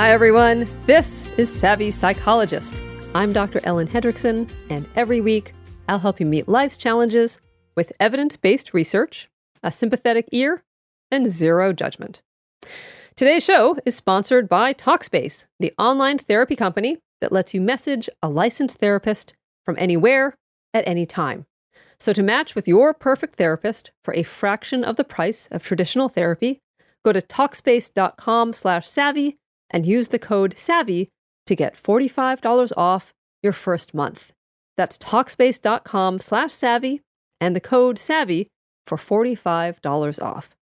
Hi, everyone. This is Savvy Psychologist. I'm Dr. Ellen Hendriksen, and every week I'll help you meet life's challenges with evidence based research, a sympathetic ear, and zero judgment. Today's show is sponsored by Talkspace, the online therapy company that lets you message a licensed therapist from anywhere at any time. So to match with your perfect therapist for a fraction of the price of traditional therapy, go to talkspace.com/savvy and use the code SAVVY to get $45 off your first month. That's Talkspace.com slash SAVVY and the code SAVVY for $45 off.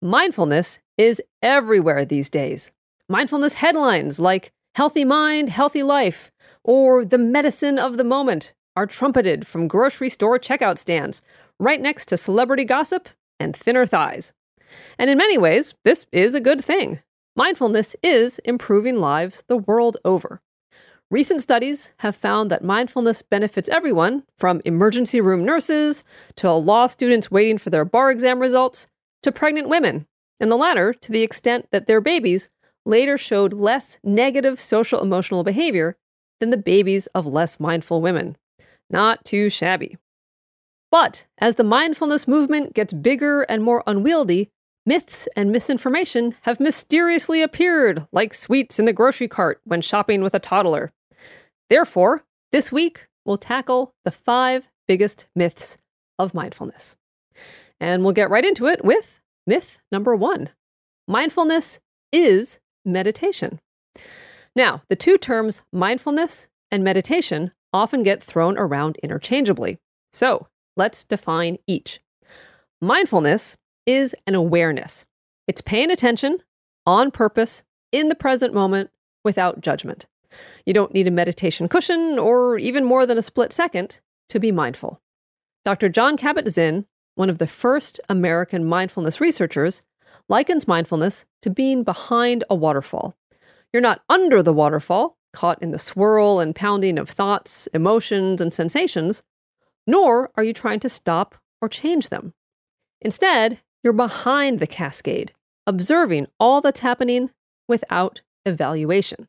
Mindfulness is everywhere these days. Mindfulness headlines like Healthy Mind, Healthy Life, or The Medicine of the Moment are trumpeted from grocery store checkout stands, right next to celebrity gossip and thinner thighs. And in many ways, this is a good thing. Mindfulness is improving lives the world over. Recent studies have found that mindfulness benefits everyone from emergency room nurses to law students waiting for their bar exam results to pregnant women, and the latter to the extent that their babies later showed less negative social emotional behavior than the babies of less mindful women. Not too shabby. But as the mindfulness movement gets bigger and more unwieldy, myths and misinformation have mysteriously appeared like sweets in the grocery cart when shopping with a toddler. Therefore, this week we'll tackle the five biggest myths of mindfulness. And we'll get right into it with myth number one mindfulness is meditation. Now, the two terms mindfulness and meditation often get thrown around interchangeably. So, let's define each. Mindfulness is an awareness, it's paying attention on purpose in the present moment without judgment. You don't need a meditation cushion or even more than a split second to be mindful. Dr. Jon Kabat-Zinn one of the first American mindfulness researchers, likens mindfulness to being behind a waterfall. You're not under the waterfall, caught in the swirl and pounding of thoughts, emotions, and sensations, nor are you trying to stop or change them. Instead, you're behind the cascade, observing all that's happening without evaluation.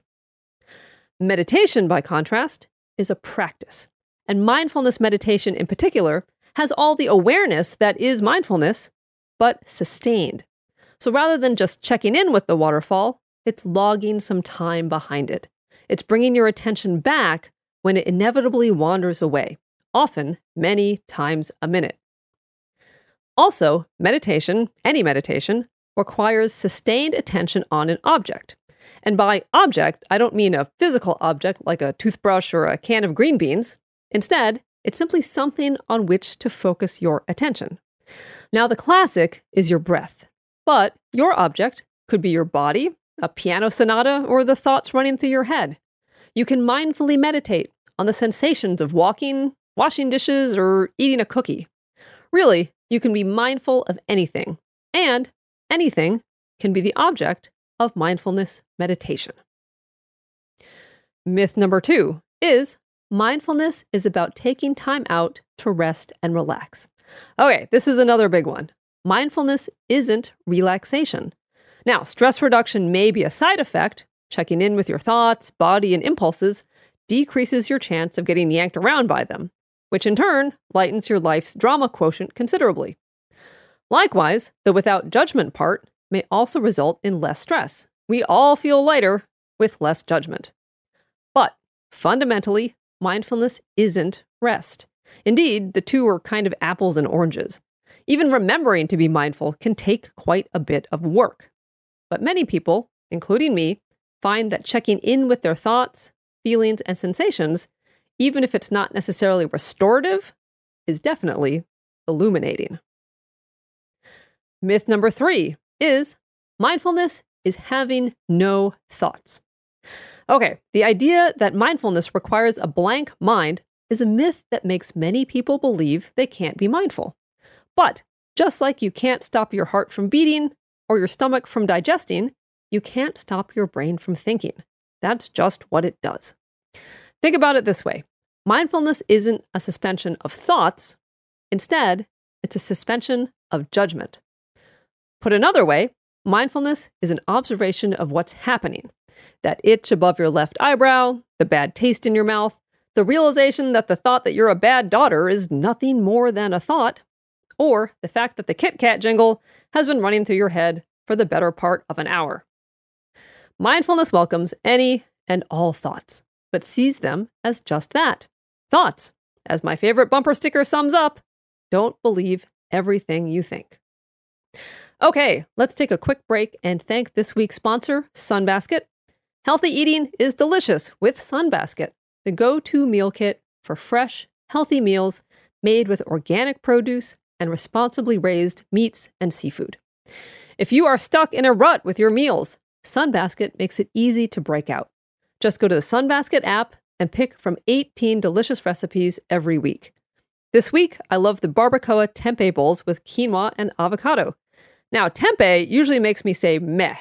Meditation, by contrast, is a practice. And mindfulness meditation in particular has all the awareness that is mindfulness, but sustained. So rather than just checking in with the waterfall, it's logging some time behind it. It's bringing your attention back when it inevitably wanders away, often many times a minute. Also, meditation, any meditation, requires sustained attention on an object. And by object, I don't mean a physical object like a toothbrush or a can of green beans. Instead, it's simply something on which to focus your attention. Now, the classic is your breath, but your object could be your body, a piano sonata, or the thoughts running through your head. You can mindfully meditate on the sensations of walking, washing dishes, or eating a cookie. Really, you can be mindful of anything, and anything can be the object of mindfulness meditation. Myth number two is mindfulness is about taking time out to rest and relax. Okay, this is another big one. Mindfulness isn't relaxation. Now, stress reduction may be a side effect. Checking in with your thoughts, body, and impulses decreases your chance of getting yanked around by them, which in turn lightens your life's drama quotient considerably. Likewise, the without judgment part may also result in less stress. We all feel lighter with less judgment. But fundamentally, mindfulness isn't rest. Indeed, the two are kind of apples and oranges. Even remembering to be mindful can take quite a bit of work. But many people, including me, find that checking in with their thoughts, feelings, and sensations, even if it's not necessarily restorative, is definitely illuminating. Myth number three is mindfulness is having no thoughts. Okay, the idea that mindfulness requires a blank mind is a myth that makes many people believe they can't be mindful. But just like you can't stop your heart from beating or your stomach from digesting, you can't stop your brain from thinking. That's just what it does. Think about it this way mindfulness isn't a suspension of thoughts, instead, it's a suspension of judgment. Put another way, Mindfulness is an observation of what's happening that itch above your left eyebrow, the bad taste in your mouth, the realization that the thought that you're a bad daughter is nothing more than a thought, or the fact that the Kit Kat jingle has been running through your head for the better part of an hour. Mindfulness welcomes any and all thoughts, but sees them as just that thoughts. As my favorite bumper sticker sums up, don't believe everything you think. Okay, let's take a quick break and thank this week's sponsor, Sunbasket. Healthy eating is delicious with Sunbasket, the go to meal kit for fresh, healthy meals made with organic produce and responsibly raised meats and seafood. If you are stuck in a rut with your meals, Sunbasket makes it easy to break out. Just go to the Sunbasket app and pick from 18 delicious recipes every week. This week, I love the barbacoa tempeh bowls with quinoa and avocado. Now, tempeh usually makes me say meh,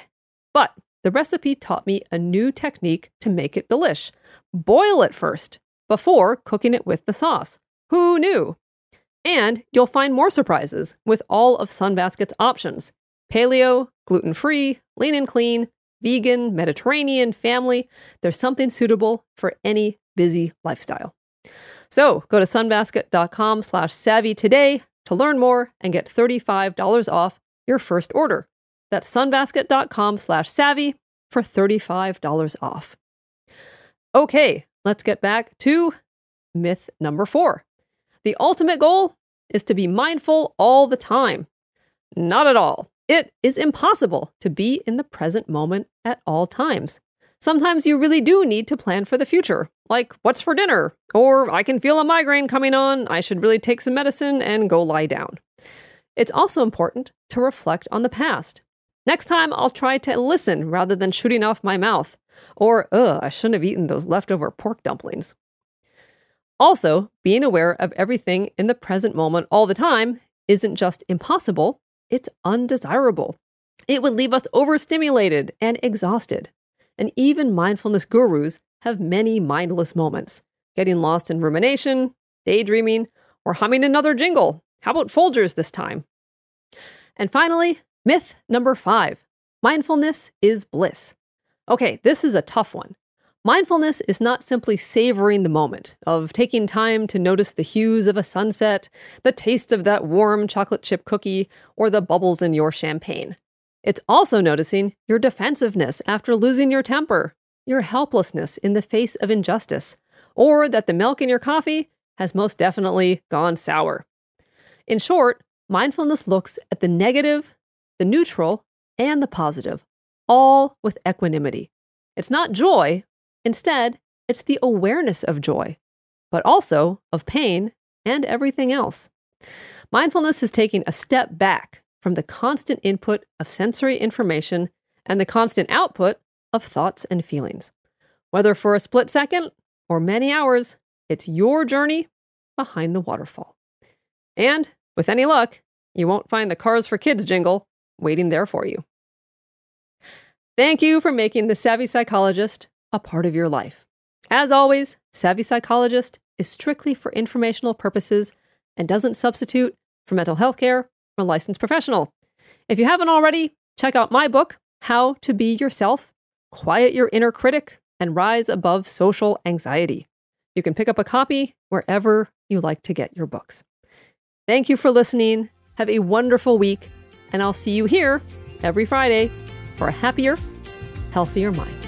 but the recipe taught me a new technique to make it delish. Boil it first, before cooking it with the sauce. Who knew? And you'll find more surprises with all of Sunbasket's options paleo, gluten free, lean and clean, vegan, Mediterranean, family. There's something suitable for any busy lifestyle. So go to sunbasket.com slash savvy today to learn more and get $35 off your first order. That's sunbasket.com slash savvy for $35 off. Okay, let's get back to myth number four. The ultimate goal is to be mindful all the time. Not at all. It is impossible to be in the present moment at all times. Sometimes you really do need to plan for the future, like what's for dinner, or I can feel a migraine coming on, I should really take some medicine and go lie down. It's also important to reflect on the past. Next time, I'll try to listen rather than shooting off my mouth. Or, ugh, I shouldn't have eaten those leftover pork dumplings. Also, being aware of everything in the present moment all the time isn't just impossible, it's undesirable. It would leave us overstimulated and exhausted. And even mindfulness gurus have many mindless moments, getting lost in rumination, daydreaming, or humming another jingle. How about Folgers this time? And finally, myth number five mindfulness is bliss. Okay, this is a tough one. Mindfulness is not simply savoring the moment, of taking time to notice the hues of a sunset, the taste of that warm chocolate chip cookie, or the bubbles in your champagne. It's also noticing your defensiveness after losing your temper, your helplessness in the face of injustice, or that the milk in your coffee has most definitely gone sour. In short, mindfulness looks at the negative, the neutral, and the positive, all with equanimity. It's not joy Instead, it's the awareness of joy, but also of pain and everything else. Mindfulness is taking a step back from the constant input of sensory information and the constant output of thoughts and feelings. Whether for a split second or many hours, it's your journey behind the waterfall. And with any luck, you won't find the Cars for Kids jingle waiting there for you. Thank you for making The Savvy Psychologist a part of your life. As always, Savvy Psychologist is strictly for informational purposes and doesn't substitute for mental health care from a licensed professional. If you haven't already, check out my book, How to Be Yourself, Quiet Your Inner Critic, and Rise Above Social Anxiety. You can pick up a copy wherever you like to get your books. Thank you for listening. Have a wonderful week, and I'll see you here every Friday for a happier, healthier mind.